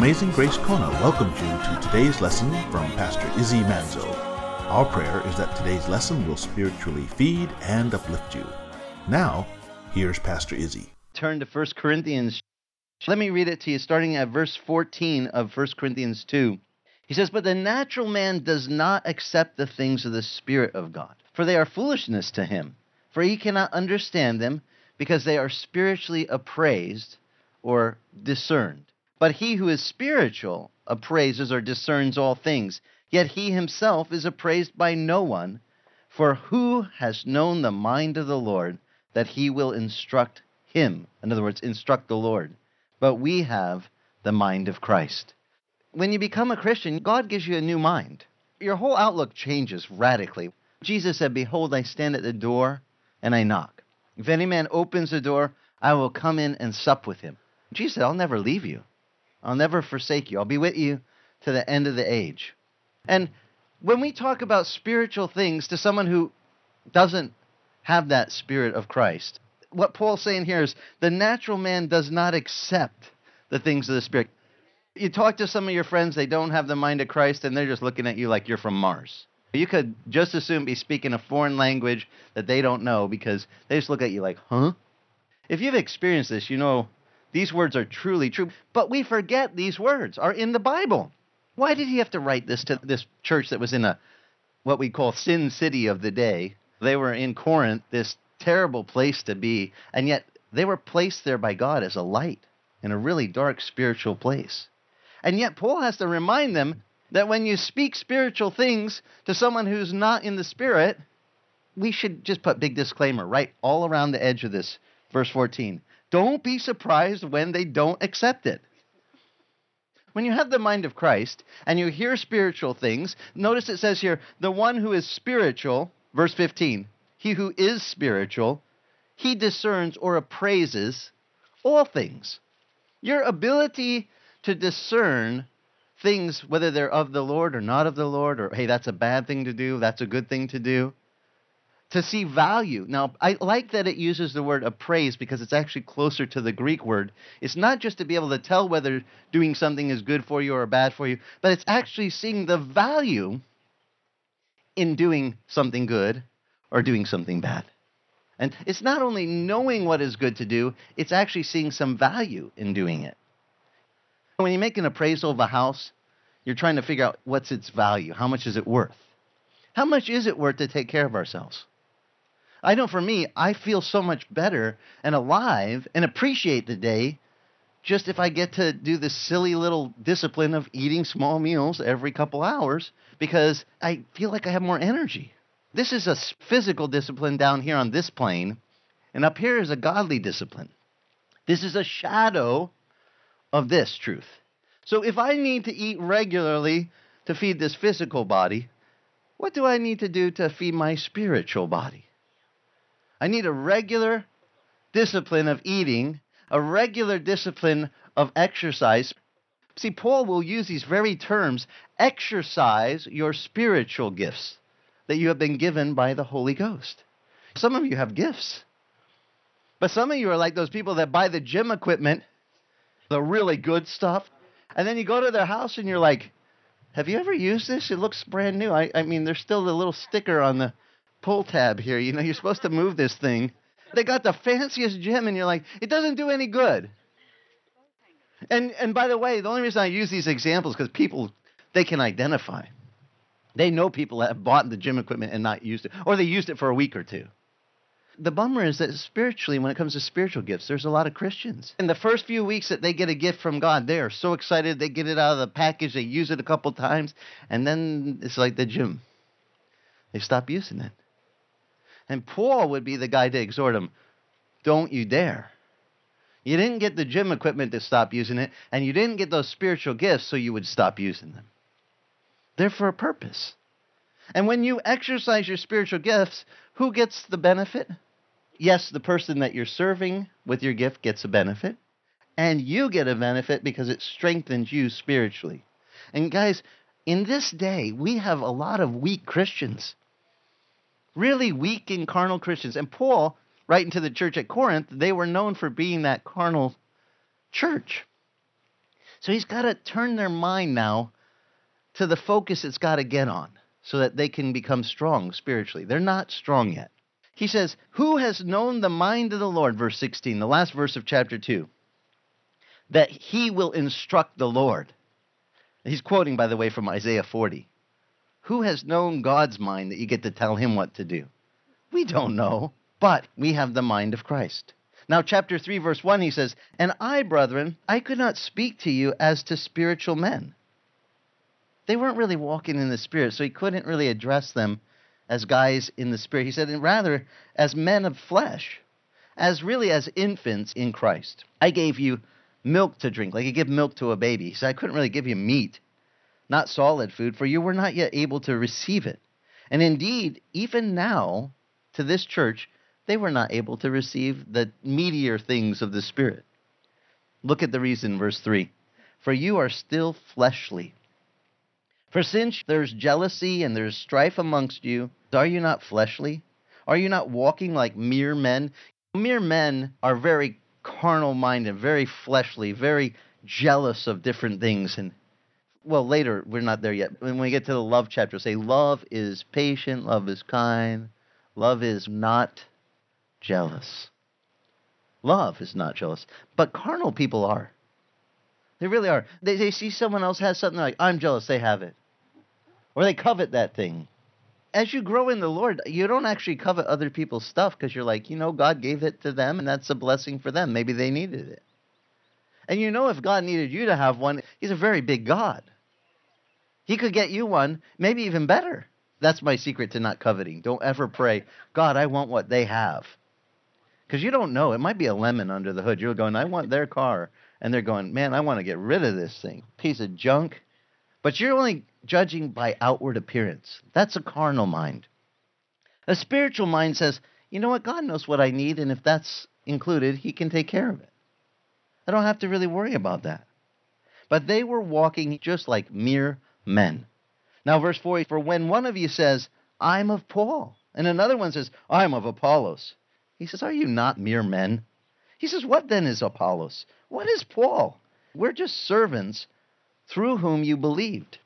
Amazing Grace Kona welcomes you to today's lesson from Pastor Izzy Manzo. Our prayer is that today's lesson will spiritually feed and uplift you. Now, here's Pastor Izzy. Turn to 1 Corinthians. Let me read it to you, starting at verse 14 of 1 Corinthians 2. He says, But the natural man does not accept the things of the Spirit of God, for they are foolishness to him, for he cannot understand them, because they are spiritually appraised or discerned. But he who is spiritual appraises or discerns all things, yet he himself is appraised by no one. For who has known the mind of the Lord that he will instruct him? In other words, instruct the Lord. But we have the mind of Christ. When you become a Christian, God gives you a new mind. Your whole outlook changes radically. Jesus said, Behold, I stand at the door and I knock. If any man opens the door, I will come in and sup with him. Jesus said, I'll never leave you. I'll never forsake you. I'll be with you to the end of the age. And when we talk about spiritual things to someone who doesn't have that spirit of Christ, what Paul's saying here is the natural man does not accept the things of the Spirit. You talk to some of your friends, they don't have the mind of Christ, and they're just looking at you like you're from Mars. You could just as soon be speaking a foreign language that they don't know because they just look at you like, huh? If you've experienced this, you know these words are truly true, but we forget these words are in the Bible. Why did he have to write this to this church that was in a what we call sin city of the day? They were in Corinth, this terrible place to be, and yet they were placed there by God as a light in a really dark spiritual place. And yet Paul has to remind them that when you speak spiritual things to someone who's not in the spirit, we should just put big disclaimer right all around the edge of this verse 14 don't be surprised when they don't accept it. When you have the mind of Christ and you hear spiritual things, notice it says here, the one who is spiritual, verse 15, he who is spiritual, he discerns or appraises all things. Your ability to discern things, whether they're of the Lord or not of the Lord, or hey, that's a bad thing to do, that's a good thing to do, to see value. Now, I like that it uses the word appraise because it's actually closer to the Greek word. It's not just to be able to tell whether doing something is good for you or bad for you, but it's actually seeing the value in doing something good or doing something bad. And it's not only knowing what is good to do, it's actually seeing some value in doing it. When you make an appraisal of a house, you're trying to figure out what's its value. How much is it worth? How much is it worth to take care of ourselves? I know for me, I feel so much better and alive and appreciate the day just if I get to do this silly little discipline of eating small meals every couple hours because I feel like I have more energy. This is a physical discipline down here on this plane, and up here is a godly discipline. This is a shadow of this truth. So if I need to eat regularly to feed this physical body, what do I need to do to feed my spiritual body? I need a regular discipline of eating, a regular discipline of exercise. See, Paul will use these very terms exercise your spiritual gifts that you have been given by the Holy Ghost. Some of you have gifts. But some of you are like those people that buy the gym equipment, the really good stuff, and then you go to their house and you're like, Have you ever used this? It looks brand new. I, I mean, there's still the little sticker on the pull tab here. You know, you're supposed to move this thing. They got the fanciest gym, and you're like, it doesn't do any good. And and by the way, the only reason I use these examples because people they can identify. They know people that have bought the gym equipment and not used it, or they used it for a week or two. The bummer is that spiritually, when it comes to spiritual gifts, there's a lot of Christians. In the first few weeks that they get a gift from God, they are so excited. They get it out of the package, they use it a couple times, and then it's like the gym. They stop using it. And Paul would be the guy to exhort him don't you dare. You didn't get the gym equipment to stop using it, and you didn't get those spiritual gifts so you would stop using them. They're for a purpose. And when you exercise your spiritual gifts, who gets the benefit? Yes, the person that you're serving with your gift gets a benefit, and you get a benefit because it strengthens you spiritually. And guys, in this day, we have a lot of weak Christians really weak and carnal Christians. And Paul, writing to the church at Corinth, they were known for being that carnal church. So he's got to turn their mind now to the focus it's got to get on so that they can become strong spiritually. They're not strong yet. He says, Who has known the mind of the Lord? Verse 16, the last verse of chapter 2. That he will instruct the Lord. He's quoting, by the way, from Isaiah 40. Who has known God's mind that you get to tell him what to do? We don't know, but we have the mind of Christ. Now, chapter 3, verse 1, he says, And I, brethren, I could not speak to you as to spiritual men. They weren't really walking in the Spirit, so he couldn't really address them as guys in the Spirit. He said, and rather as men of flesh, as really as infants in Christ. I gave you milk to drink, like you give milk to a baby. He said, I couldn't really give you meat, not solid food, for you were not yet able to receive it. And indeed, even now, to this church, they were not able to receive the meatier things of the Spirit. Look at the reason, verse 3 For you are still fleshly. For since there's jealousy and there's strife amongst you, are you not fleshly? Are you not walking like mere men? Mere men are very carnal minded, very fleshly, very jealous of different things. And well, later, we're not there yet. When we get to the love chapter, say, Love is patient, love is kind, love is not jealous. Love is not jealous, but carnal people are. They really are. They, they see someone else has something like, I'm jealous, they have it. Or they covet that thing. As you grow in the Lord, you don't actually covet other people's stuff because you're like, you know, God gave it to them and that's a blessing for them. Maybe they needed it. And you know, if God needed you to have one, He's a very big God. He could get you one, maybe even better. That's my secret to not coveting. Don't ever pray, God, I want what they have. Because you don't know. It might be a lemon under the hood. You're going, I want their car. And they're going, man, I want to get rid of this thing. Piece of junk. But you're only judging by outward appearance. That's a carnal mind. A spiritual mind says, you know what? God knows what I need, and if that's included, He can take care of it. I don't have to really worry about that. But they were walking just like mere men. Now, verse 4 For when one of you says, I'm of Paul, and another one says, I'm of Apollos, he says, Are you not mere men? He says, What then is Apollos? What is Paul? We're just servants through whom you believed,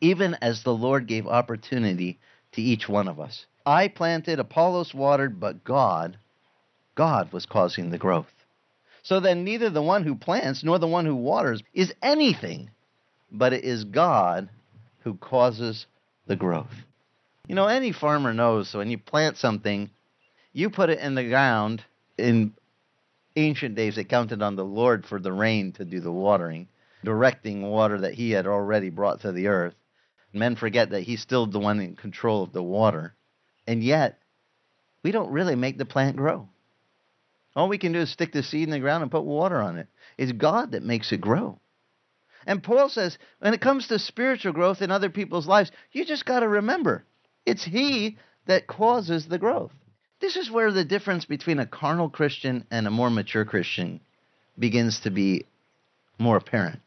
even as the Lord gave opportunity to each one of us. I planted, Apollos watered, but God, God was causing the growth. So then, neither the one who plants nor the one who waters is anything, but it is God who causes the growth. You know, any farmer knows so when you plant something, you put it in the ground. In ancient days, they counted on the Lord for the rain to do the watering, directing water that He had already brought to the earth. Men forget that He's still the one in control of the water. And yet, we don't really make the plant grow. All we can do is stick the seed in the ground and put water on it. It's God that makes it grow. And Paul says, when it comes to spiritual growth in other people's lives, you just got to remember it's He that causes the growth. This is where the difference between a carnal Christian and a more mature Christian begins to be more apparent.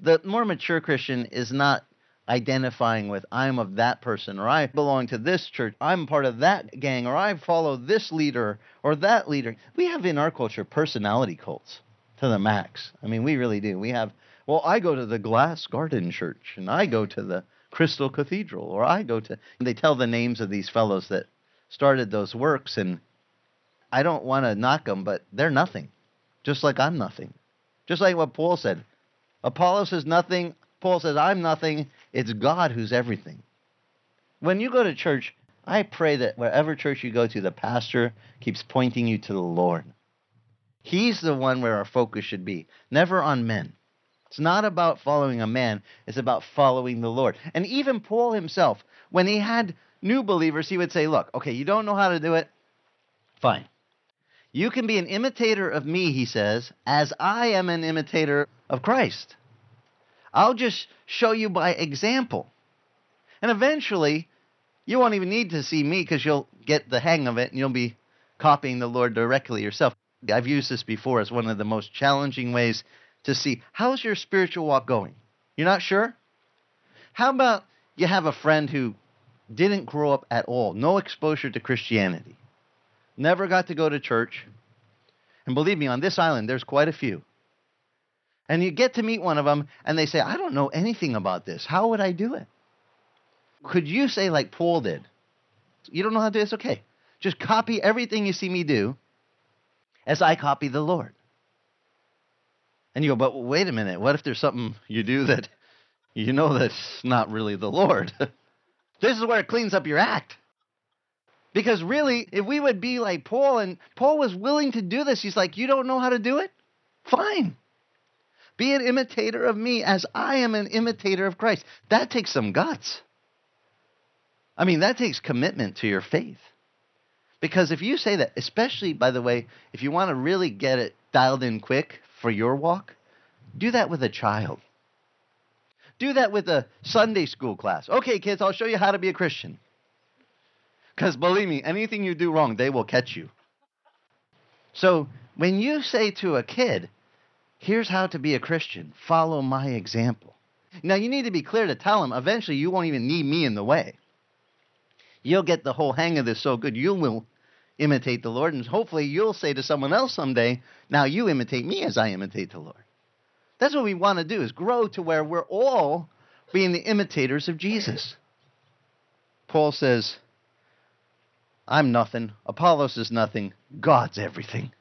The more mature Christian is not identifying with I'm of that person or I belong to this church, I'm part of that gang or I follow this leader or that leader. We have in our culture personality cults to the max. I mean, we really do. We have well, I go to the Glass Garden Church and I go to the Crystal Cathedral or I go to they tell the names of these fellows that started those works, and I don't want to knock them, but they're nothing, just like I'm nothing. Just like what Paul said. Apollos is nothing. Paul says, I'm nothing. It's God who's everything. When you go to church, I pray that wherever church you go to, the pastor keeps pointing you to the Lord. He's the one where our focus should be, never on men. It's not about following a man, it's about following the Lord. And even Paul himself, when he had new believers, he would say, Look, okay, you don't know how to do it? Fine. You can be an imitator of me, he says, as I am an imitator of Christ. I'll just show you by example. And eventually, you won't even need to see me because you'll get the hang of it and you'll be copying the Lord directly yourself. I've used this before as one of the most challenging ways to see how's your spiritual walk going. You're not sure? How about you have a friend who didn't grow up at all, no exposure to Christianity, never got to go to church. And believe me, on this island, there's quite a few. And you get to meet one of them, and they say, I don't know anything about this. How would I do it? Could you say, like Paul did, you don't know how to do this? Okay. Just copy everything you see me do as I copy the Lord. And you go, but wait a minute. What if there's something you do that you know that's not really the Lord? this is where it cleans up your act. Because really, if we would be like Paul, and Paul was willing to do this, he's like, You don't know how to do it? Fine. Be an imitator of me as I am an imitator of Christ. That takes some guts. I mean, that takes commitment to your faith. Because if you say that, especially, by the way, if you want to really get it dialed in quick for your walk, do that with a child. Do that with a Sunday school class. Okay, kids, I'll show you how to be a Christian. Because believe me, anything you do wrong, they will catch you. So when you say to a kid, here's how to be a Christian, follow my example. Now you need to be clear to tell them, eventually you won't even need me in the way. You'll get the whole hang of this so good, you will imitate the Lord, and hopefully you'll say to someone else someday, now you imitate me as I imitate the Lord. That's what we want to do is grow to where we're all being the imitators of Jesus. Paul says, I'm nothing. Apollos is nothing. God's everything.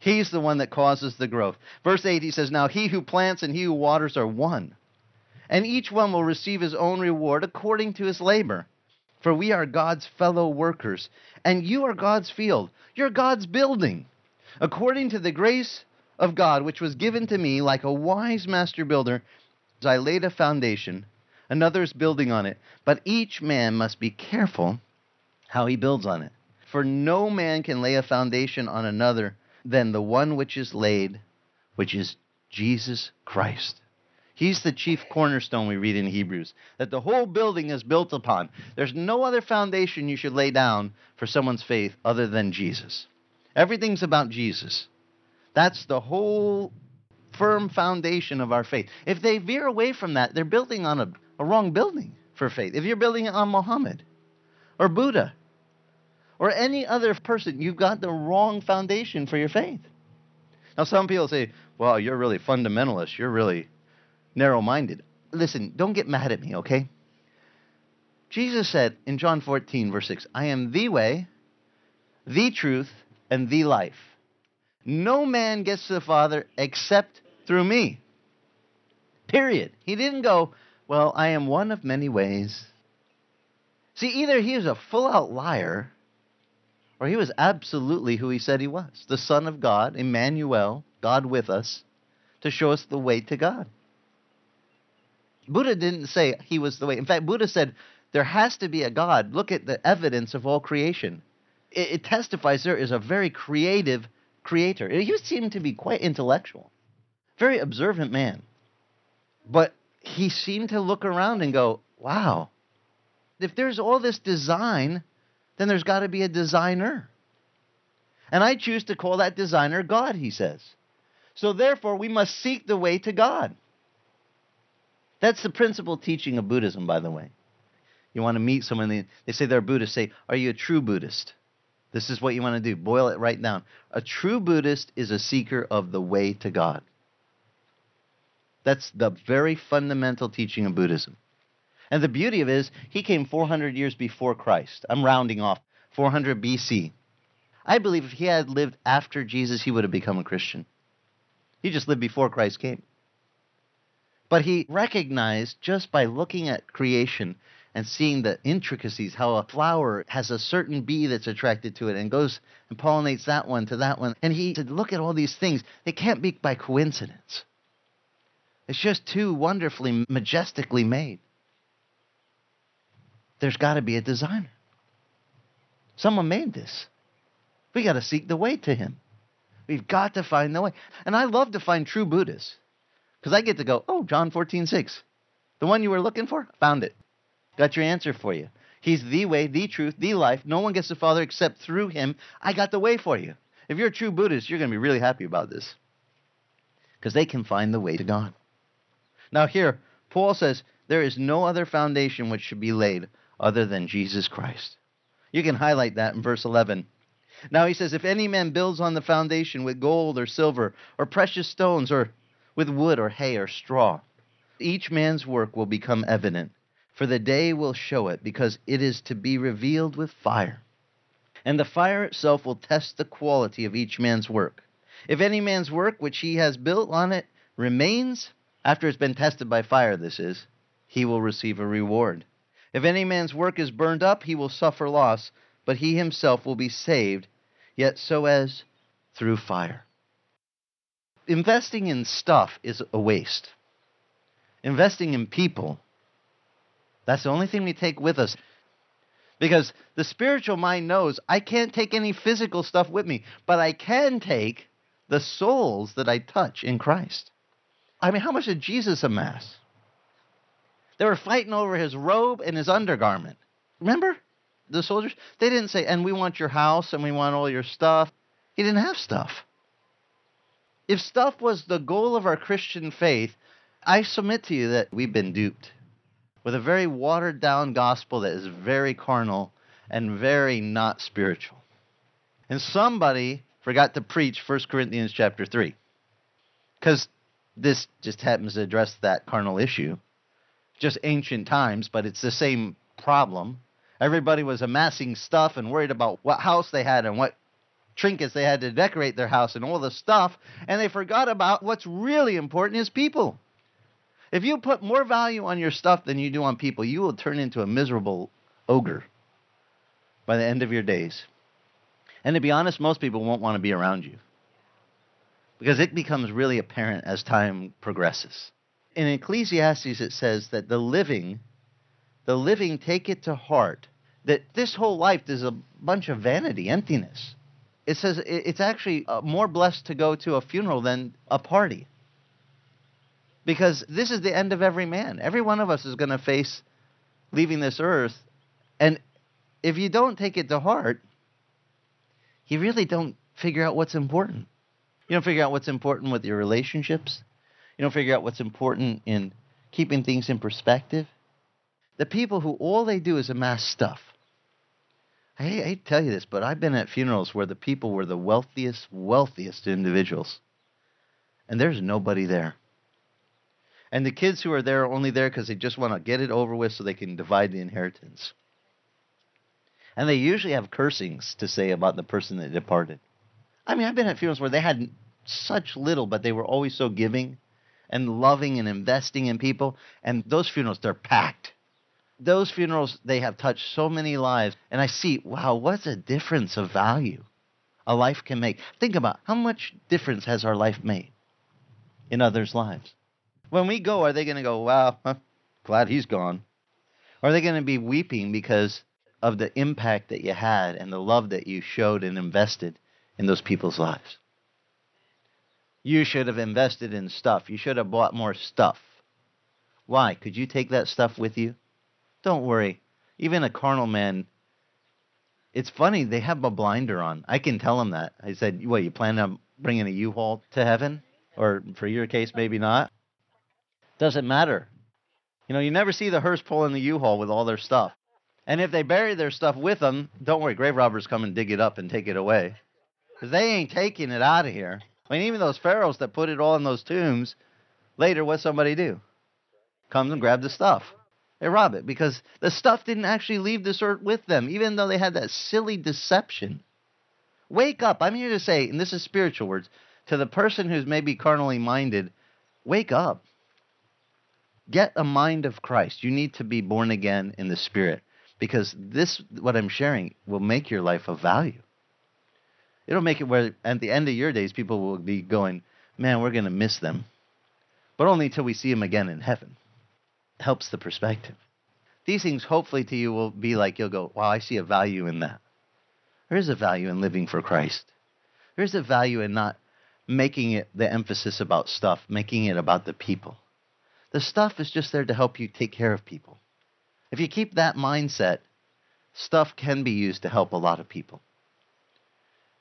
He's the one that causes the growth. Verse 8, he says, Now he who plants and he who waters are one, and each one will receive his own reward according to his labor. For we are God's fellow workers, and you are God's field. You're God's building. According to the grace of God, which was given to me like a wise master builder, as I laid a foundation, another is building on it. But each man must be careful how he builds on it. For no man can lay a foundation on another than the one which is laid, which is Jesus Christ. He's the chief cornerstone we read in Hebrews, that the whole building is built upon. There's no other foundation you should lay down for someone's faith other than Jesus. Everything's about Jesus. That's the whole firm foundation of our faith. If they veer away from that, they're building on a, a wrong building for faith. If you're building it on Muhammad or Buddha or any other person, you've got the wrong foundation for your faith. Now, some people say, well, you're really fundamentalist. You're really narrow minded. Listen, don't get mad at me, okay? Jesus said in John 14, verse 6, I am the way, the truth, and the life. No man gets to the Father except through me. Period. He didn't go, Well, I am one of many ways. See, either he was a full out liar or he was absolutely who he said he was the Son of God, Emmanuel, God with us, to show us the way to God. Buddha didn't say he was the way. In fact, Buddha said there has to be a God. Look at the evidence of all creation. It, it testifies there is a very creative creator. He seemed to be quite intellectual, very observant man. But he seemed to look around and go, wow, if there's all this design, then there's got to be a designer. And I choose to call that designer God, he says. So therefore, we must seek the way to God. That's the principal teaching of Buddhism, by the way. You want to meet someone, they, say they're Buddhist, say, Are you a true Buddhist? This is what you want to do. Boil it right down. A true Buddhist is a seeker of the way to God. That's the very fundamental teaching of Buddhism. And the beauty of it is, he came 400 years before Christ. I'm rounding off 400 BC. I believe if he had lived after Jesus, he would have become a Christian. He just lived before Christ came. But he recognized just by looking at creation and seeing the intricacies, how a flower has a certain bee that's attracted to it and goes and pollinates that one to that one. And he said, Look at all these things. They can't be by coincidence. It's just too wonderfully, majestically made. There's got to be a designer. Someone made this. We got to seek the way to him. We've got to find the way. And I love to find true Buddhists. Because I get to go, oh, John 14, 6. The one you were looking for? Found it. Got your answer for you. He's the way, the truth, the life. No one gets the Father except through him. I got the way for you. If you're a true Buddhist, you're going to be really happy about this. Because they can find the way to God. Now, here, Paul says, there is no other foundation which should be laid other than Jesus Christ. You can highlight that in verse 11. Now he says, If any man builds on the foundation with gold or silver or precious stones or with wood or hay or straw. Each man's work will become evident, for the day will show it, because it is to be revealed with fire. And the fire itself will test the quality of each man's work. If any man's work which he has built on it remains, after it's been tested by fire, this is, he will receive a reward. If any man's work is burned up, he will suffer loss, but he himself will be saved, yet so as through fire. Investing in stuff is a waste. Investing in people, that's the only thing we take with us. Because the spiritual mind knows I can't take any physical stuff with me, but I can take the souls that I touch in Christ. I mean, how much did Jesus amass? They were fighting over his robe and his undergarment. Remember? The soldiers? They didn't say, and we want your house and we want all your stuff. He didn't have stuff. If stuff was the goal of our Christian faith, I submit to you that we've been duped with a very watered down gospel that is very carnal and very not spiritual. And somebody forgot to preach 1 Corinthians chapter 3. Because this just happens to address that carnal issue. Just ancient times, but it's the same problem. Everybody was amassing stuff and worried about what house they had and what trinkets they had to decorate their house and all the stuff, and they forgot about what's really important is people. If you put more value on your stuff than you do on people, you will turn into a miserable ogre by the end of your days. And to be honest, most people won't want to be around you because it becomes really apparent as time progresses. In Ecclesiastes, it says that the living, the living take it to heart that this whole life is a bunch of vanity, emptiness. It says it's actually uh, more blessed to go to a funeral than a party. Because this is the end of every man. Every one of us is going to face leaving this earth. And if you don't take it to heart, you really don't figure out what's important. You don't figure out what's important with your relationships. You don't figure out what's important in keeping things in perspective. The people who all they do is amass stuff. I to tell you this, but I've been at funerals where the people were the wealthiest, wealthiest individuals. And there's nobody there. And the kids who are there are only there because they just want to get it over with so they can divide the inheritance. And they usually have cursings to say about the person that departed. I mean, I've been at funerals where they had such little, but they were always so giving and loving and investing in people. And those funerals, they're packed. Those funerals, they have touched so many lives. And I see, wow, what's a difference of value a life can make. Think about how much difference has our life made in others' lives. When we go, are they going to go, wow, glad he's gone? Or are they going to be weeping because of the impact that you had and the love that you showed and invested in those people's lives. You should have invested in stuff. You should have bought more stuff. Why? Could you take that stuff with you? Don't worry. Even a carnal man, it's funny, they have a blinder on. I can tell them that. I said, What, you plan on bringing a U Haul to heaven? Or for your case, maybe not? Doesn't matter. You know, you never see the hearse pulling the U Haul with all their stuff. And if they bury their stuff with them, don't worry, grave robbers come and dig it up and take it away. Because they ain't taking it out of here. I mean, even those pharaohs that put it all in those tombs, later, what somebody do? Comes and grab the stuff. They rob it because the stuff didn't actually leave this earth with them, even though they had that silly deception. Wake up. I'm here to say, and this is spiritual words, to the person who's maybe carnally minded, wake up. Get a mind of Christ. You need to be born again in the Spirit because this what I'm sharing will make your life of value. It'll make it where at the end of your days people will be going, "Man, we're going to miss them." But only until we see them again in heaven. Helps the perspective. These things hopefully to you will be like you'll go, "Wow, I see a value in that." There is a value in living for Christ. There is a value in not making it the emphasis about stuff, making it about the people. The stuff is just there to help you take care of people. If you keep that mindset, stuff can be used to help a lot of people.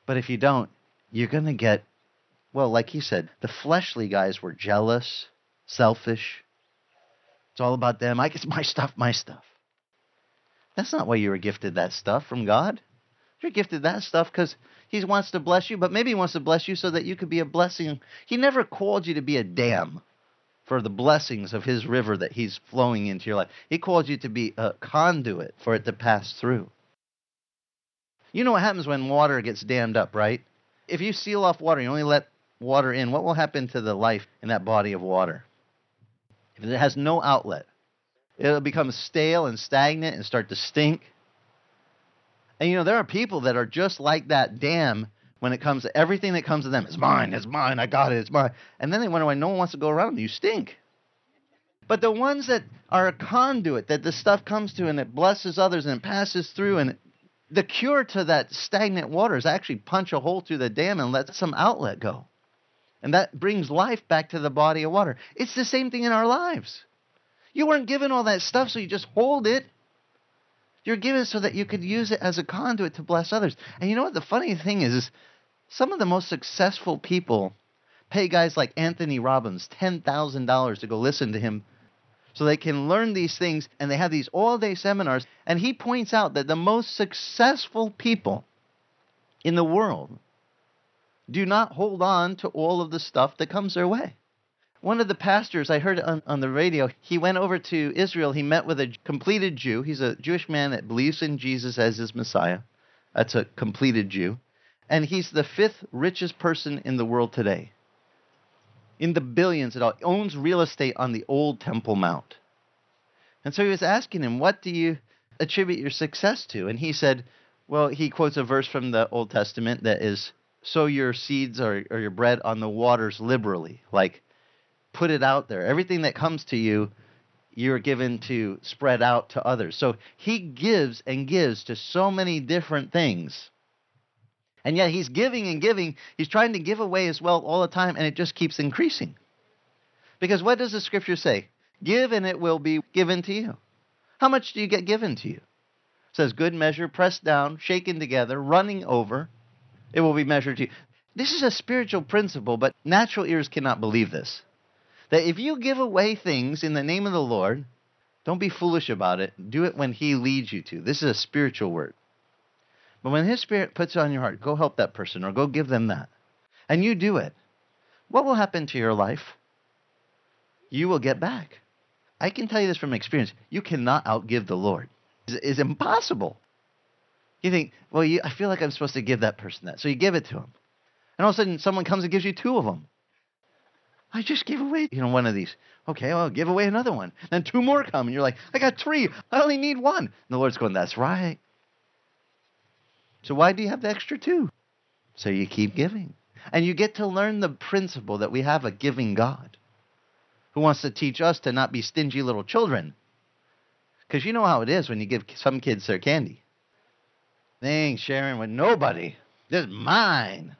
But if you don't, you're going to get, well, like he said, the fleshly guys were jealous, selfish. It's all about them. I get my stuff, my stuff. That's not why you were gifted that stuff from God. You're gifted that stuff because He wants to bless you, but maybe He wants to bless you so that you could be a blessing. He never called you to be a dam for the blessings of His river that He's flowing into your life. He called you to be a conduit for it to pass through. You know what happens when water gets dammed up, right? If you seal off water, you only let water in, what will happen to the life in that body of water? If it has no outlet, it'll become stale and stagnant and start to stink. And you know, there are people that are just like that dam when it comes to everything that comes to them. It's mine, it's mine, I got it, it's mine. And then they wonder why no one wants to go around. them. You stink. But the ones that are a conduit, that the stuff comes to and it blesses others and it passes through, and the cure to that stagnant water is actually punch a hole through the dam and let some outlet go. And that brings life back to the body of water. It's the same thing in our lives. You weren't given all that stuff, so you just hold it. You're given so that you could use it as a conduit to bless others. And you know what the funny thing is, is some of the most successful people pay guys like Anthony Robbins $10,000 to go listen to him so they can learn these things and they have these all-day seminars and he points out that the most successful people in the world do not hold on to all of the stuff that comes their way. One of the pastors, I heard on, on the radio, he went over to Israel. He met with a completed Jew. He's a Jewish man that believes in Jesus as his Messiah. That's a completed Jew. And he's the fifth richest person in the world today. In the billions, it all owns real estate on the old Temple Mount. And so he was asking him, What do you attribute your success to? And he said, Well, he quotes a verse from the Old Testament that is, sow your seeds or, or your bread on the waters liberally. Like, put it out there. Everything that comes to you, you're given to spread out to others. So he gives and gives to so many different things. And yet he's giving and giving. He's trying to give away his wealth all the time, and it just keeps increasing. Because what does the scripture say? Give and it will be given to you. How much do you get given to you? It says, good measure, pressed down, shaken together, running over it will be measured to you. This is a spiritual principle, but natural ears cannot believe this. That if you give away things in the name of the Lord, don't be foolish about it. Do it when He leads you to. This is a spiritual word. But when His Spirit puts on your heart, go help that person or go give them that, and you do it, what will happen to your life? You will get back. I can tell you this from experience. You cannot outgive the Lord. It's impossible. You think, well, you, I feel like I'm supposed to give that person that. So you give it to him. And all of a sudden, someone comes and gives you two of them. I just gave away, you know, one of these. Okay, well, I'll give away another one. Then two more come, and you're like, I got three. I only need one. And the Lord's going, that's right. So why do you have the extra two? So you keep giving. And you get to learn the principle that we have a giving God who wants to teach us to not be stingy little children. Because you know how it is when you give some kids their candy. They ain't sharing with nobody. This is mine.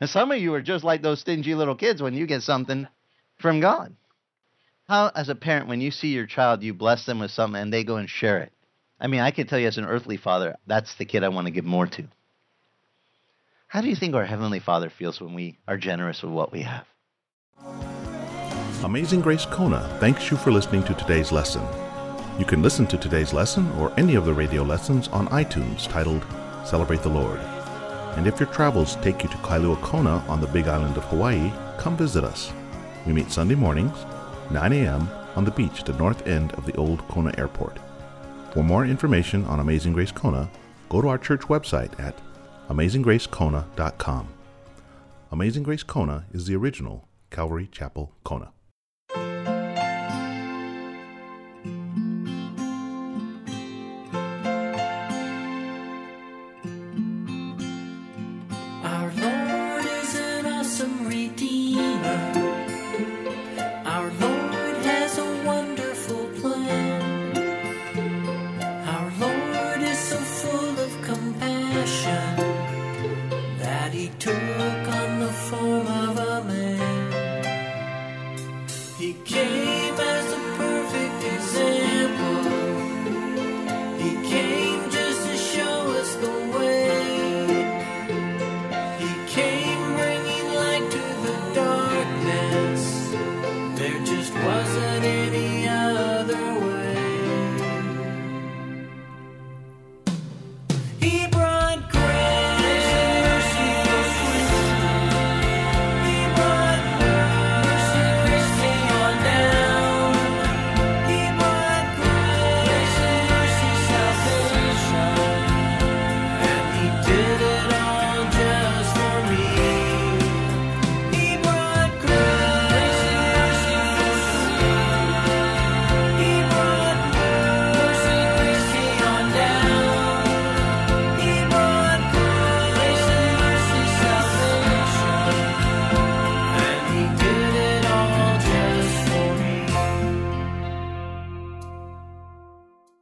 And some of you are just like those stingy little kids when you get something from God. How, as a parent, when you see your child, you bless them with something and they go and share it? I mean, I can tell you as an earthly father, that's the kid I want to give more to. How do you think our Heavenly Father feels when we are generous with what we have? Amazing Grace Kona thanks you for listening to today's lesson. You can listen to today's lesson or any of the radio lessons on iTunes titled Celebrate the Lord. And if your travels take you to Kailua Kona on the Big Island of Hawaii, come visit us. We meet Sunday mornings, 9 a.m., on the beach at the north end of the old Kona Airport. For more information on Amazing Grace Kona, go to our church website at amazinggracekona.com. Amazing Grace Kona is the original Calvary Chapel Kona.